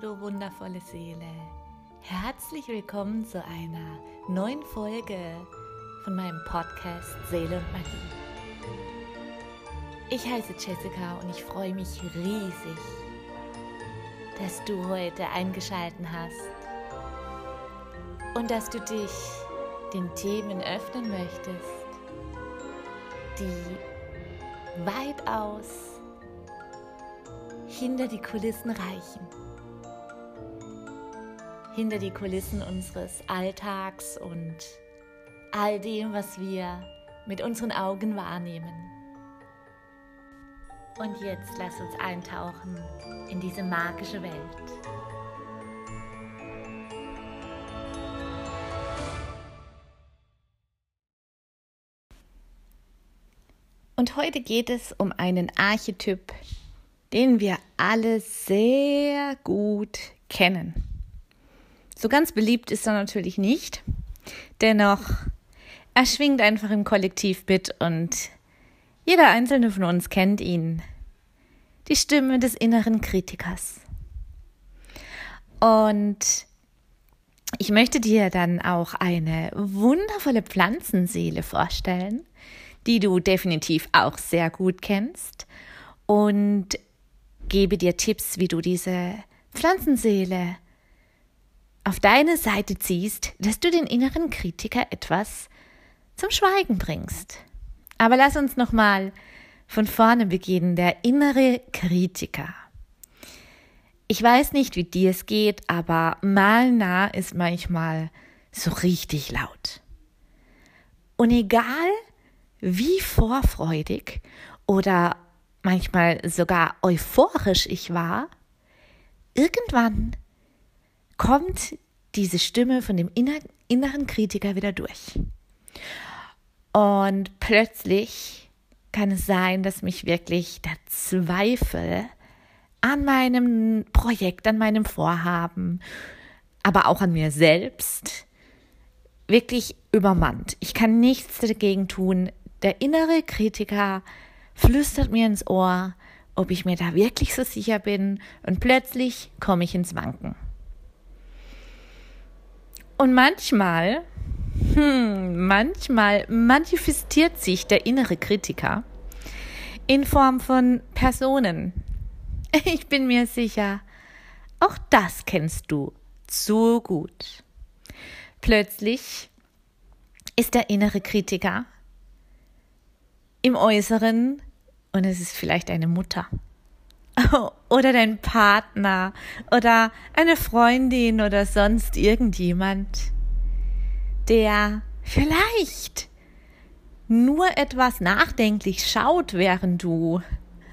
Du wundervolle Seele. Herzlich willkommen zu einer neuen Folge von meinem Podcast Seele und Magie. Ich heiße Jessica und ich freue mich riesig, dass du heute eingeschalten hast und dass du dich den Themen öffnen möchtest, die weitaus hinter die Kulissen reichen hinter die Kulissen unseres Alltags und all dem, was wir mit unseren Augen wahrnehmen. Und jetzt lass uns eintauchen in diese magische Welt. Und heute geht es um einen Archetyp, den wir alle sehr gut kennen. So ganz beliebt ist er natürlich nicht. Dennoch, er schwingt einfach im Kollektiv mit und jeder einzelne von uns kennt ihn. Die Stimme des inneren Kritikers. Und ich möchte dir dann auch eine wundervolle Pflanzenseele vorstellen, die du definitiv auch sehr gut kennst und gebe dir Tipps, wie du diese Pflanzenseele auf deine Seite ziehst, dass du den inneren Kritiker etwas zum Schweigen bringst. Aber lass uns noch mal von vorne beginnen, der innere Kritiker. Ich weiß nicht, wie dir es geht, aber mal nah ist manchmal so richtig laut. Und egal, wie vorfreudig oder manchmal sogar euphorisch ich war, irgendwann kommt diese Stimme von dem inneren Kritiker wieder durch. Und plötzlich kann es sein, dass mich wirklich der Zweifel an meinem Projekt, an meinem Vorhaben, aber auch an mir selbst wirklich übermannt. Ich kann nichts dagegen tun. Der innere Kritiker flüstert mir ins Ohr, ob ich mir da wirklich so sicher bin und plötzlich komme ich ins Wanken. Und manchmal, hm, manchmal manifestiert sich der innere Kritiker in Form von Personen. Ich bin mir sicher, auch das kennst du so gut. Plötzlich ist der innere Kritiker im Äußeren und es ist vielleicht eine Mutter oder dein Partner oder eine Freundin oder sonst irgendjemand, der vielleicht nur etwas nachdenklich schaut, während du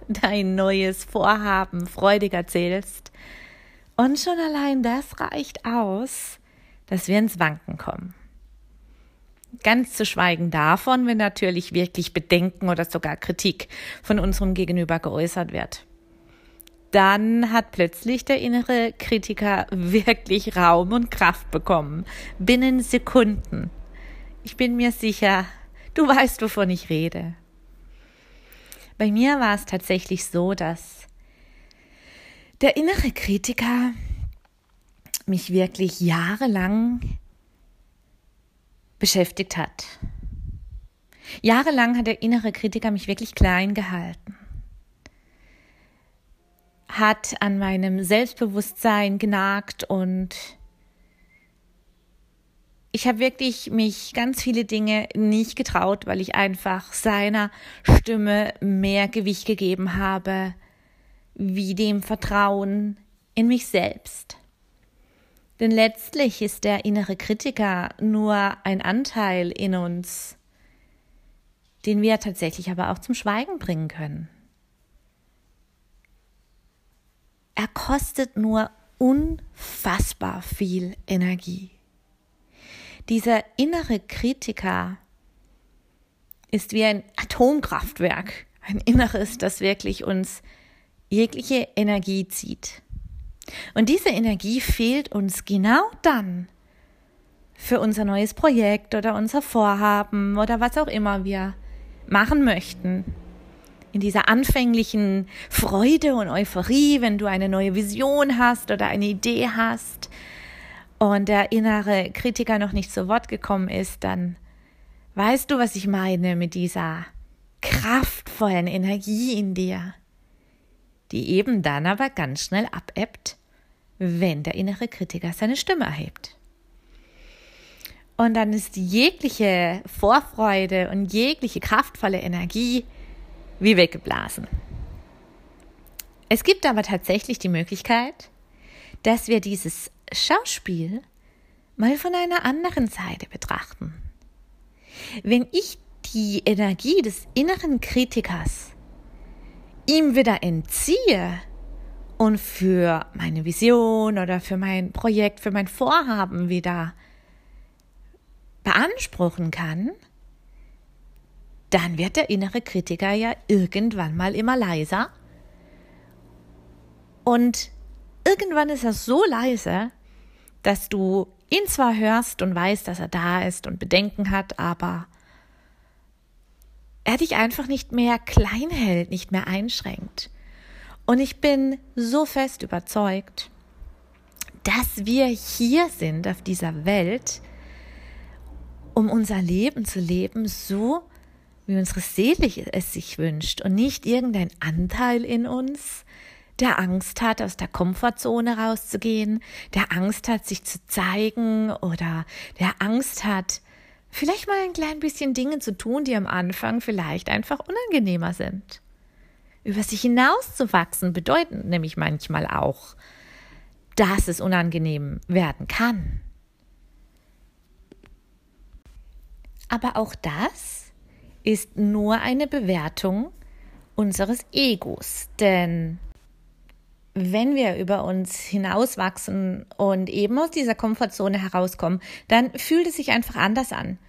dein neues Vorhaben freudig erzählst. Und schon allein das reicht aus, dass wir ins Wanken kommen. Ganz zu schweigen davon, wenn natürlich wirklich Bedenken oder sogar Kritik von unserem Gegenüber geäußert wird dann hat plötzlich der innere Kritiker wirklich Raum und Kraft bekommen. Binnen Sekunden. Ich bin mir sicher, du weißt, wovon ich rede. Bei mir war es tatsächlich so, dass der innere Kritiker mich wirklich jahrelang beschäftigt hat. Jahrelang hat der innere Kritiker mich wirklich klein gehalten hat an meinem Selbstbewusstsein genagt und ich habe wirklich mich ganz viele Dinge nicht getraut, weil ich einfach seiner Stimme mehr Gewicht gegeben habe, wie dem Vertrauen in mich selbst. Denn letztlich ist der innere Kritiker nur ein Anteil in uns, den wir tatsächlich aber auch zum Schweigen bringen können. Er kostet nur unfassbar viel Energie. Dieser innere Kritiker ist wie ein Atomkraftwerk, ein Inneres, das wirklich uns jegliche Energie zieht. Und diese Energie fehlt uns genau dann für unser neues Projekt oder unser Vorhaben oder was auch immer wir machen möchten, in dieser anfänglichen Freude und Euphorie, wenn du eine neue Vision hast oder eine Idee hast und der innere Kritiker noch nicht zu Wort gekommen ist, dann weißt du, was ich meine mit dieser kraftvollen Energie in dir, die eben dann aber ganz schnell abebbt, wenn der innere Kritiker seine Stimme erhebt. Und dann ist jegliche Vorfreude und jegliche kraftvolle Energie wie weggeblasen. Es gibt aber tatsächlich die Möglichkeit, dass wir dieses Schauspiel mal von einer anderen Seite betrachten. Wenn ich die Energie des inneren Kritikers ihm wieder entziehe und für meine Vision oder für mein Projekt, für mein Vorhaben wieder beanspruchen kann, dann wird der innere Kritiker ja irgendwann mal immer leiser. Und irgendwann ist er so leise, dass du ihn zwar hörst und weißt, dass er da ist und Bedenken hat, aber er dich einfach nicht mehr klein hält, nicht mehr einschränkt. Und ich bin so fest überzeugt, dass wir hier sind auf dieser Welt, um unser Leben zu leben, so wie unsere Seele es sich wünscht und nicht irgendein Anteil in uns, der Angst hat, aus der Komfortzone rauszugehen, der Angst hat, sich zu zeigen oder der Angst hat, vielleicht mal ein klein bisschen Dinge zu tun, die am Anfang vielleicht einfach unangenehmer sind. Über sich hinauszuwachsen bedeutet nämlich manchmal auch, dass es unangenehm werden kann. Aber auch das ist nur eine Bewertung unseres Egos, denn wenn wir über uns hinauswachsen und eben aus dieser Komfortzone herauskommen, dann fühlt es sich einfach anders an.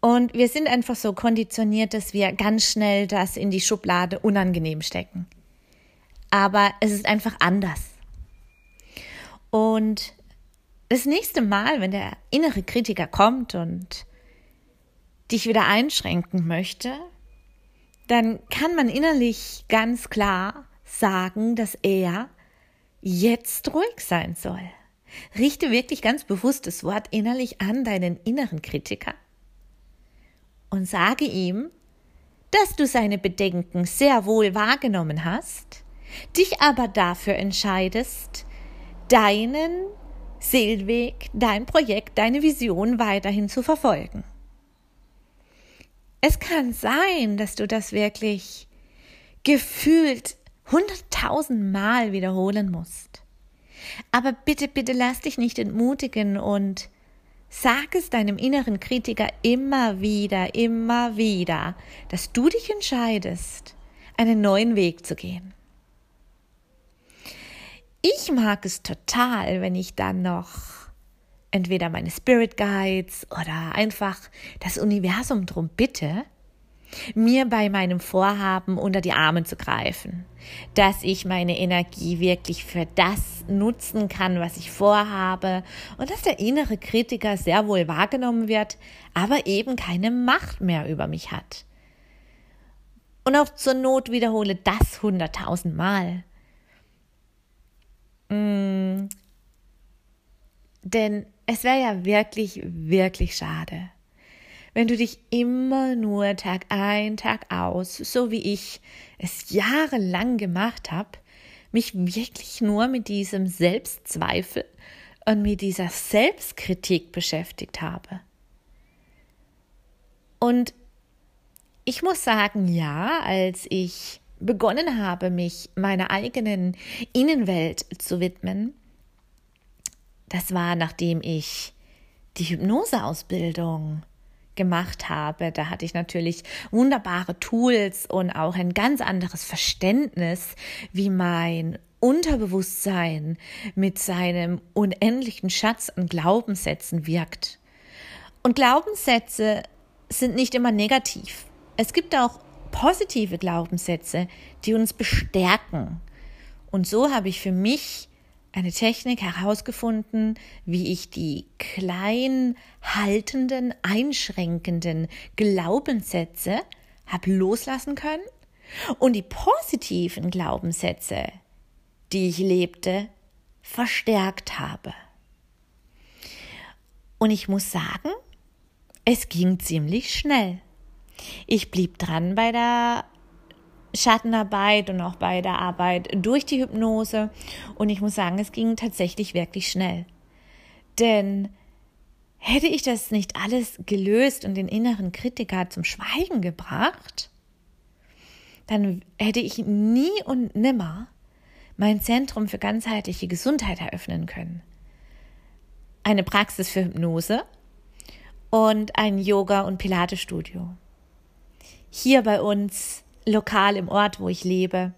Und wir sind einfach so konditioniert, dass wir ganz schnell das in die Schublade unangenehm stecken. Aber es ist einfach anders. Und das nächste Mal, wenn der innere Kritiker kommt und dich wieder einschränken möchte, dann kann man innerlich ganz klar sagen, dass er jetzt ruhig sein soll. Richte wirklich ganz bewusst das Wort innerlich an deinen inneren Kritiker und sage ihm, dass du seine Bedenken sehr wohl wahrgenommen hast, dich aber dafür entscheidest, deinen Seelweg, dein Projekt, deine Vision weiterhin zu verfolgen. Es kann sein, dass du das wirklich gefühlt hunderttausend Mal wiederholen musst. Aber bitte, bitte lass dich nicht entmutigen und sag es deinem inneren Kritiker immer wieder, immer wieder, dass du dich entscheidest, einen neuen Weg zu gehen. Ich mag es total, wenn ich dann noch entweder meine Spirit Guides oder einfach das Universum drum bitte, mir bei meinem Vorhaben unter die Arme zu greifen, dass ich meine Energie wirklich für das nutzen kann, was ich vorhabe und dass der innere Kritiker sehr wohl wahrgenommen wird, aber eben keine Macht mehr über mich hat. Und auch zur Not wiederhole das hunderttausendmal. Mm. Denn es wäre ja wirklich, wirklich schade, wenn du dich immer nur Tag ein, Tag aus, so wie ich es jahrelang gemacht habe, mich wirklich nur mit diesem Selbstzweifel und mit dieser Selbstkritik beschäftigt habe. Und ich muss sagen, ja, als ich begonnen habe, mich meiner eigenen Innenwelt zu widmen, das war, nachdem ich die Hypnoseausbildung gemacht habe. Da hatte ich natürlich wunderbare Tools und auch ein ganz anderes Verständnis, wie mein Unterbewusstsein mit seinem unendlichen Schatz an Glaubenssätzen wirkt. Und Glaubenssätze sind nicht immer negativ. Es gibt auch positive Glaubenssätze, die uns bestärken. Und so habe ich für mich eine Technik herausgefunden, wie ich die klein haltenden, einschränkenden Glaubenssätze habe loslassen können und die positiven Glaubenssätze, die ich lebte, verstärkt habe. Und ich muss sagen, es ging ziemlich schnell. Ich blieb dran bei der Schattenarbeit und auch bei der Arbeit durch die Hypnose. Und ich muss sagen, es ging tatsächlich wirklich schnell. Denn hätte ich das nicht alles gelöst und den inneren Kritiker zum Schweigen gebracht, dann hätte ich nie und nimmer mein Zentrum für ganzheitliche Gesundheit eröffnen können. Eine Praxis für Hypnose und ein Yoga- und Pilates-Studio. Hier bei uns lokal im Ort, wo ich lebe.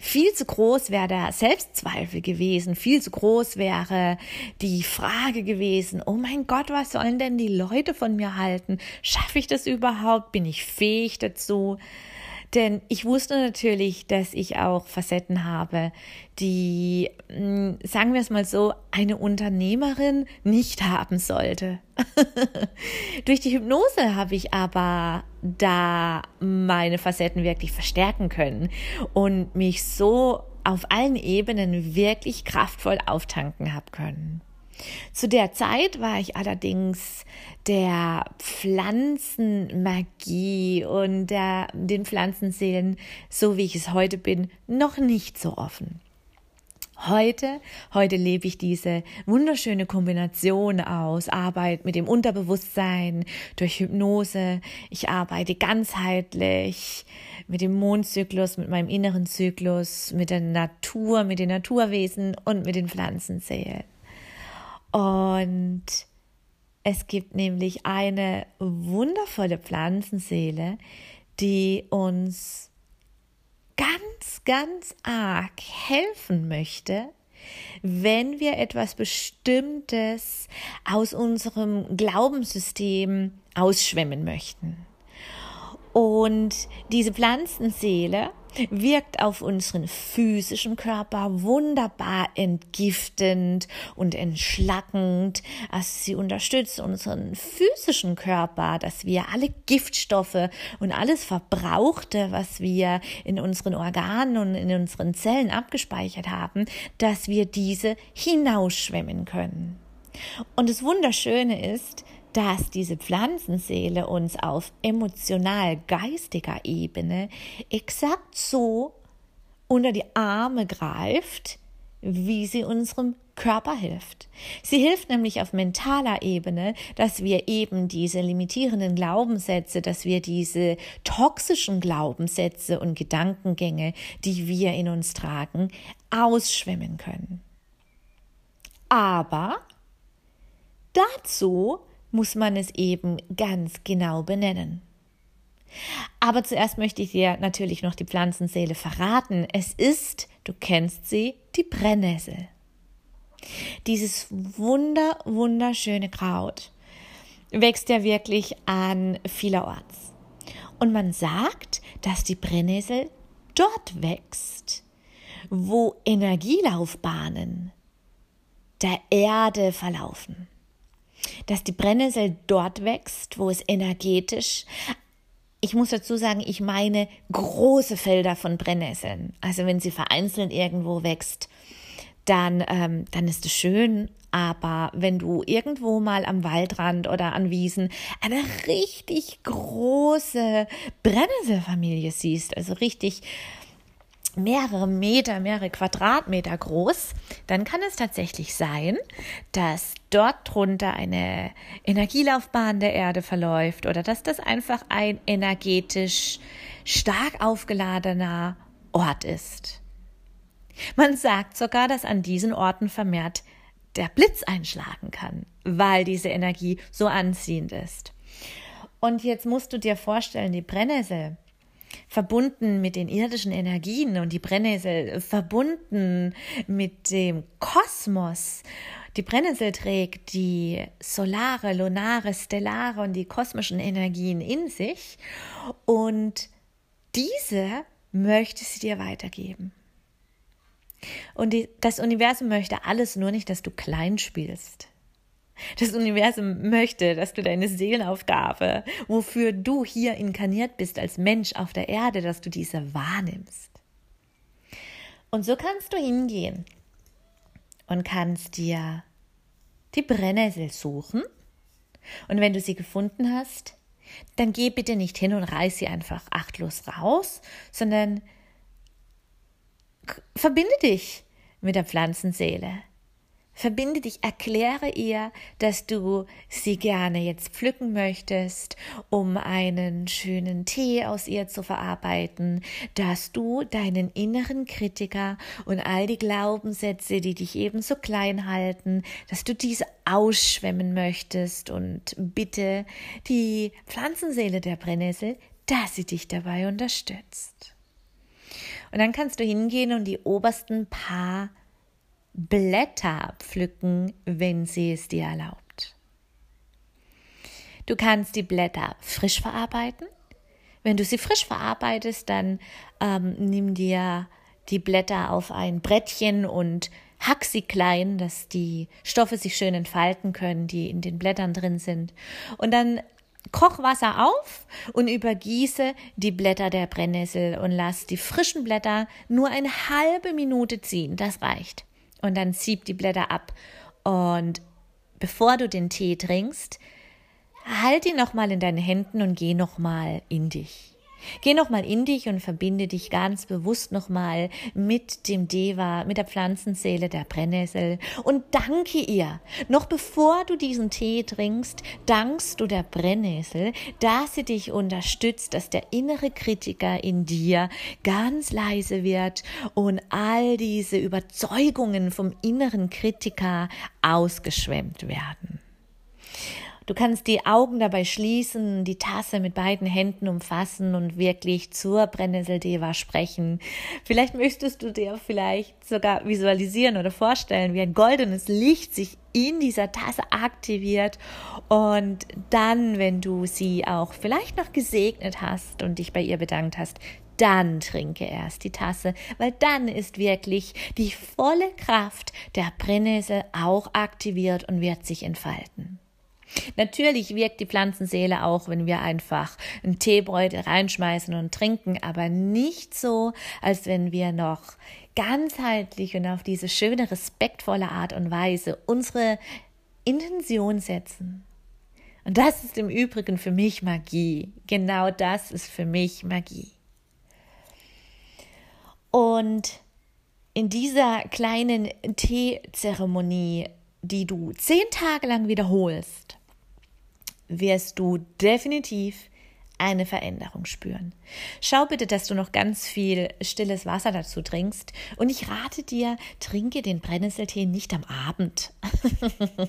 Viel zu groß wäre der Selbstzweifel gewesen, viel zu groß wäre die Frage gewesen, oh mein Gott, was sollen denn die Leute von mir halten? Schaffe ich das überhaupt? Bin ich fähig dazu? Denn ich wusste natürlich, dass ich auch Facetten habe, die, hm, sagen wir es mal so, eine Unternehmerin nicht haben sollte. Durch die Hypnose habe ich aber da meine Facetten wirklich verstärken können und mich so auf allen Ebenen wirklich kraftvoll auftanken habe können. Zu der Zeit war ich allerdings der Pflanzenmagie und der, den Pflanzenseelen, so wie ich es heute bin, noch nicht so offen. Heute, heute lebe ich diese wunderschöne Kombination aus Arbeit mit dem Unterbewusstsein durch Hypnose. Ich arbeite ganzheitlich mit dem Mondzyklus, mit meinem inneren Zyklus, mit der Natur, mit den Naturwesen und mit den Pflanzenseelen. Und es gibt nämlich eine wundervolle Pflanzenseele, die uns ganz, ganz arg helfen möchte, wenn wir etwas Bestimmtes aus unserem Glaubenssystem ausschwemmen möchten. Und diese Pflanzenseele wirkt auf unseren physischen Körper wunderbar entgiftend und entschlackend. Also sie unterstützt unseren physischen Körper, dass wir alle Giftstoffe und alles Verbrauchte, was wir in unseren Organen und in unseren Zellen abgespeichert haben, dass wir diese hinausschwemmen können. Und das Wunderschöne ist, dass diese Pflanzenseele uns auf emotional-geistiger Ebene exakt so unter die Arme greift, wie sie unserem Körper hilft. Sie hilft nämlich auf mentaler Ebene, dass wir eben diese limitierenden Glaubenssätze, dass wir diese toxischen Glaubenssätze und Gedankengänge, die wir in uns tragen, ausschwemmen können. Aber dazu muss man es eben ganz genau benennen. Aber zuerst möchte ich dir natürlich noch die Pflanzenseele verraten. Es ist, du kennst sie, die Brennnessel. Dieses wunder, wunderschöne Kraut wächst ja wirklich an vielerorts. Und man sagt, dass die Brennnessel dort wächst, wo Energielaufbahnen der Erde verlaufen dass die Brennnessel dort wächst, wo es energetisch ich muss dazu sagen, ich meine große Felder von Brennnesseln. Also wenn sie vereinzelt irgendwo wächst, dann, ähm, dann ist es schön. Aber wenn du irgendwo mal am Waldrand oder an Wiesen eine richtig große Brennnesselfamilie siehst, also richtig mehrere Meter, mehrere Quadratmeter groß, dann kann es tatsächlich sein, dass dort drunter eine Energielaufbahn der Erde verläuft oder dass das einfach ein energetisch stark aufgeladener Ort ist. Man sagt sogar, dass an diesen Orten vermehrt der Blitz einschlagen kann, weil diese Energie so anziehend ist. Und jetzt musst du dir vorstellen, die Brennnessel, verbunden mit den irdischen Energien und die Brennnessel verbunden mit dem Kosmos. Die Brennnessel trägt die solare, lunare, stellare und die kosmischen Energien in sich und diese möchte sie dir weitergeben. Und die, das Universum möchte alles nur nicht, dass du klein spielst. Das Universum möchte, dass du deine Seelenaufgabe, wofür du hier inkarniert bist als Mensch auf der Erde, dass du diese wahrnimmst. Und so kannst du hingehen und kannst dir die Brennnessel suchen. Und wenn du sie gefunden hast, dann geh bitte nicht hin und reiß sie einfach achtlos raus, sondern verbinde dich mit der Pflanzenseele. Verbinde dich, erkläre ihr, dass du sie gerne jetzt pflücken möchtest, um einen schönen Tee aus ihr zu verarbeiten, dass du deinen inneren Kritiker und all die Glaubenssätze, die dich eben so klein halten, dass du diese ausschwemmen möchtest und bitte die Pflanzenseele der Brennnessel, dass sie dich dabei unterstützt. Und dann kannst du hingehen und die obersten paar Blätter pflücken, wenn sie es dir erlaubt. Du kannst die Blätter frisch verarbeiten. Wenn du sie frisch verarbeitest, dann ähm, nimm dir die Blätter auf ein Brettchen und hack sie klein, dass die Stoffe sich schön entfalten können, die in den Blättern drin sind. Und dann koch Wasser auf und übergieße die Blätter der Brennnessel und lass die frischen Blätter nur eine halbe Minute ziehen. Das reicht und dann sieb die Blätter ab. Und bevor du den Tee trinkst, halt ihn nochmal in deinen Händen und geh nochmal in dich. Geh nochmal in dich und verbinde dich ganz bewusst nochmal mit dem Deva, mit der Pflanzenseele der Brennnessel und danke ihr. Noch bevor du diesen Tee trinkst, dankst du der Brennnessel, dass sie dich unterstützt, dass der innere Kritiker in dir ganz leise wird und all diese Überzeugungen vom inneren Kritiker ausgeschwemmt werden. Du kannst die Augen dabei schließen, die Tasse mit beiden Händen umfassen und wirklich zur Brennnesseldeva sprechen. Vielleicht möchtest du dir vielleicht sogar visualisieren oder vorstellen, wie ein goldenes Licht sich in dieser Tasse aktiviert und dann, wenn du sie auch vielleicht noch gesegnet hast und dich bei ihr bedankt hast, dann trinke erst die Tasse, weil dann ist wirklich die volle Kraft der Brennnessel auch aktiviert und wird sich entfalten. Natürlich wirkt die Pflanzenseele auch, wenn wir einfach einen Teebeutel reinschmeißen und trinken, aber nicht so, als wenn wir noch ganzheitlich und auf diese schöne, respektvolle Art und Weise unsere Intention setzen. Und das ist im Übrigen für mich Magie. Genau das ist für mich Magie. Und in dieser kleinen Teezeremonie, die du zehn Tage lang wiederholst, wirst du definitiv eine Veränderung spüren. Schau bitte, dass du noch ganz viel stilles Wasser dazu trinkst. Und ich rate dir, trinke den Brennnesseltee nicht am Abend.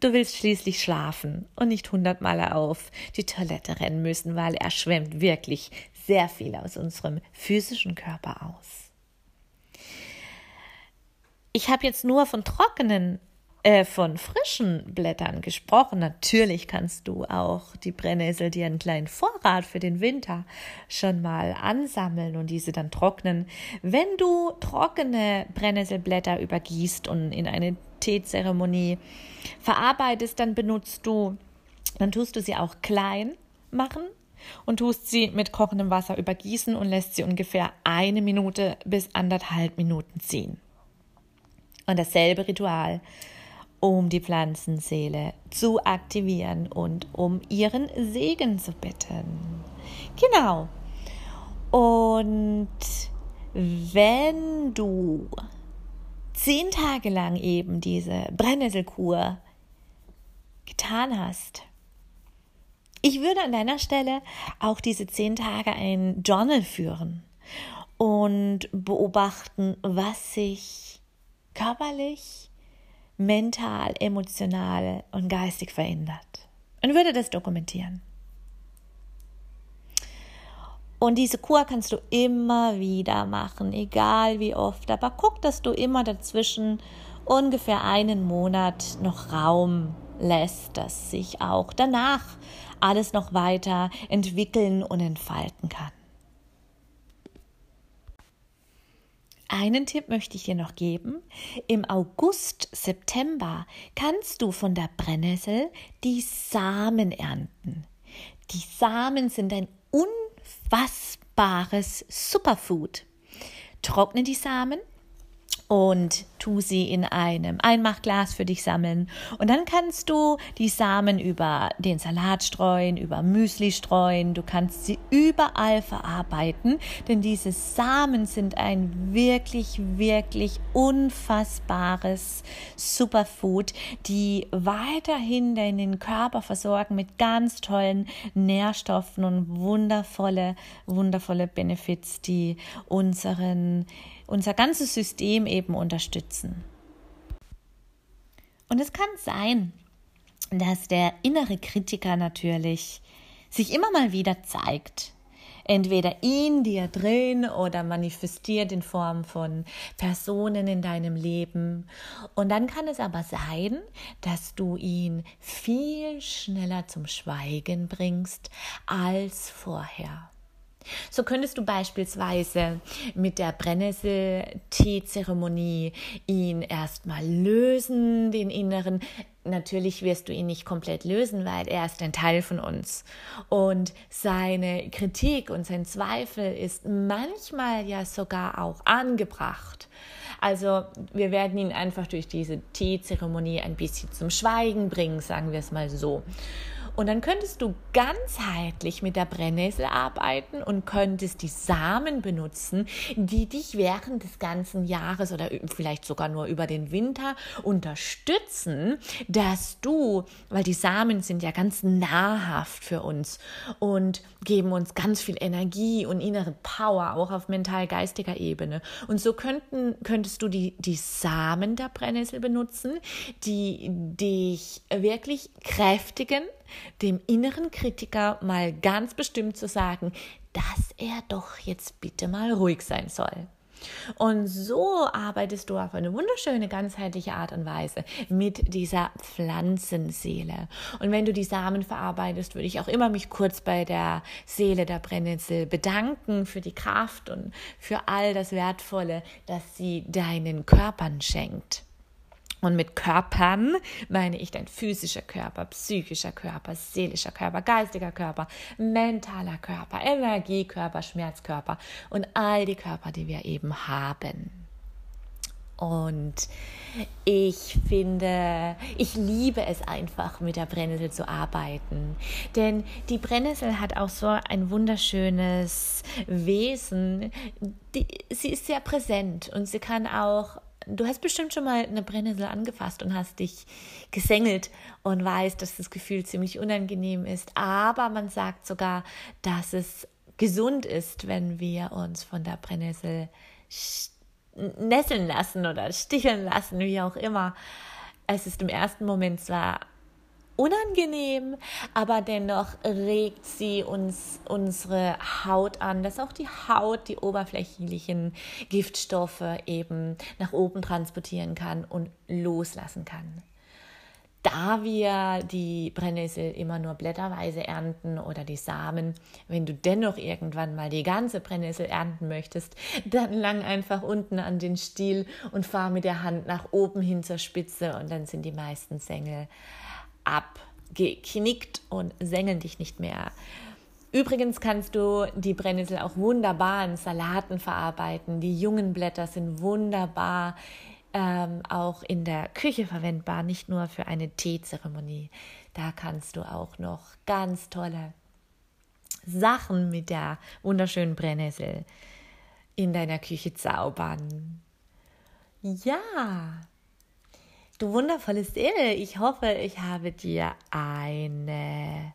du willst schließlich schlafen und nicht hundertmal auf die Toilette rennen müssen, weil er schwemmt wirklich sehr viel aus unserem physischen Körper aus. Ich habe jetzt nur von trockenen äh, von frischen Blättern gesprochen. Natürlich kannst du auch die Brennnessel dir einen kleinen Vorrat für den Winter schon mal ansammeln und diese dann trocknen. Wenn du trockene Brennnesselblätter übergießt und in eine Teezeremonie verarbeitest, dann benutzt du, dann tust du sie auch klein machen und tust sie mit kochendem Wasser übergießen und lässt sie ungefähr eine Minute bis anderthalb Minuten ziehen. Und dasselbe Ritual um die Pflanzenseele zu aktivieren und um ihren Segen zu bitten. Genau. Und wenn du zehn Tage lang eben diese Brennnesselkur getan hast, ich würde an deiner Stelle auch diese zehn Tage ein Journal führen und beobachten, was sich körperlich, mental, emotional und geistig verändert. Und würde das dokumentieren. Und diese Kur kannst du immer wieder machen, egal wie oft. Aber guck, dass du immer dazwischen ungefähr einen Monat noch Raum lässt, dass sich auch danach alles noch weiter entwickeln und entfalten kann. Einen Tipp möchte ich dir noch geben. Im August, September kannst du von der Brennnessel die Samen ernten. Die Samen sind ein unfassbares Superfood. Trockne die Samen, und tu sie in einem Einmachglas für dich sammeln. Und dann kannst du die Samen über den Salat streuen, über Müsli streuen. Du kannst sie überall verarbeiten, denn diese Samen sind ein wirklich, wirklich unfassbares Superfood, die weiterhin deinen Körper versorgen mit ganz tollen Nährstoffen und wundervolle, wundervolle Benefits, die unseren unser ganzes System eben unterstützen. Und es kann sein, dass der innere Kritiker natürlich sich immer mal wieder zeigt. Entweder in dir drin oder manifestiert in Form von Personen in deinem Leben. Und dann kann es aber sein, dass du ihn viel schneller zum Schweigen bringst als vorher. So könntest du beispielsweise mit der Brennnessel-Tee-Zeremonie ihn erstmal lösen, den inneren. Natürlich wirst du ihn nicht komplett lösen, weil er ist ein Teil von uns. Und seine Kritik und sein Zweifel ist manchmal ja sogar auch angebracht. Also wir werden ihn einfach durch diese Teezeremonie ein bisschen zum Schweigen bringen, sagen wir es mal so. Und dann könntest du ganzheitlich mit der Brennnessel arbeiten und könntest die Samen benutzen, die dich während des ganzen Jahres oder vielleicht sogar nur über den Winter unterstützen, dass du, weil die Samen sind ja ganz nahrhaft für uns und geben uns ganz viel Energie und innere Power, auch auf mental-geistiger Ebene. Und so könnten, könntest du die, die Samen der Brennnessel benutzen, die dich wirklich kräftigen, dem inneren Kritiker mal ganz bestimmt zu sagen, dass er doch jetzt bitte mal ruhig sein soll. Und so arbeitest du auf eine wunderschöne, ganzheitliche Art und Weise mit dieser Pflanzenseele. Und wenn du die Samen verarbeitest, würde ich auch immer mich kurz bei der Seele der Brennnessel bedanken für die Kraft und für all das Wertvolle, das sie deinen Körpern schenkt. Und mit Körpern meine ich dein physischer Körper, psychischer Körper, seelischer Körper, geistiger Körper, mentaler Körper, Energiekörper, Schmerzkörper und all die Körper, die wir eben haben. Und ich finde, ich liebe es einfach, mit der Brennnessel zu arbeiten. Denn die Brennnessel hat auch so ein wunderschönes Wesen. Die, sie ist sehr präsent und sie kann auch Du hast bestimmt schon mal eine Brennnessel angefasst und hast dich gesengelt und weißt, dass das Gefühl ziemlich unangenehm ist. Aber man sagt sogar, dass es gesund ist, wenn wir uns von der Brennnessel nesseln lassen oder sticheln lassen, wie auch immer. Es ist im ersten Moment zwar unangenehm, aber dennoch regt sie uns unsere Haut an, dass auch die Haut die oberflächlichen Giftstoffe eben nach oben transportieren kann und loslassen kann. Da wir die Brennnessel immer nur blätterweise ernten oder die Samen, wenn du dennoch irgendwann mal die ganze Brennnessel ernten möchtest, dann lang einfach unten an den Stiel und fahr mit der Hand nach oben hin zur Spitze und dann sind die meisten Sängel abgeknickt und sengen dich nicht mehr. Übrigens kannst du die Brennnessel auch wunderbar in Salaten verarbeiten. Die jungen Blätter sind wunderbar ähm, auch in der Küche verwendbar, nicht nur für eine Teezeremonie. Da kannst du auch noch ganz tolle Sachen mit der wunderschönen Brennnessel in deiner Küche zaubern. Ja, Du wundervolle Seele, ich hoffe, ich habe dir eine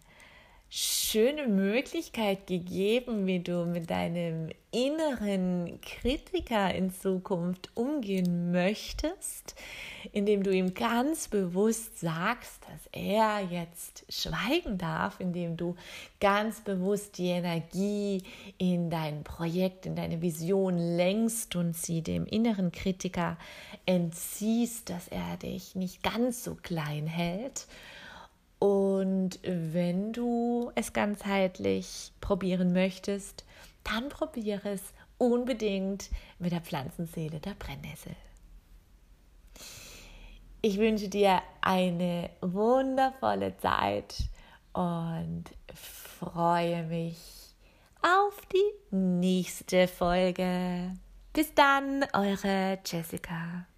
schöne Möglichkeit gegeben, wie du mit deinem inneren Kritiker in Zukunft umgehen möchtest, indem du ihm ganz bewusst sagst, dass er jetzt schweigen darf, indem du ganz bewusst die Energie in dein Projekt, in deine Vision lenkst und sie dem inneren Kritiker entziehst, dass er dich nicht ganz so klein hält und wenn du es ganzheitlich probieren möchtest, dann probiere es unbedingt mit der Pflanzenseele der Brennnessel. Ich wünsche dir eine wundervolle Zeit und freue mich auf die nächste Folge. Bis dann, eure Jessica.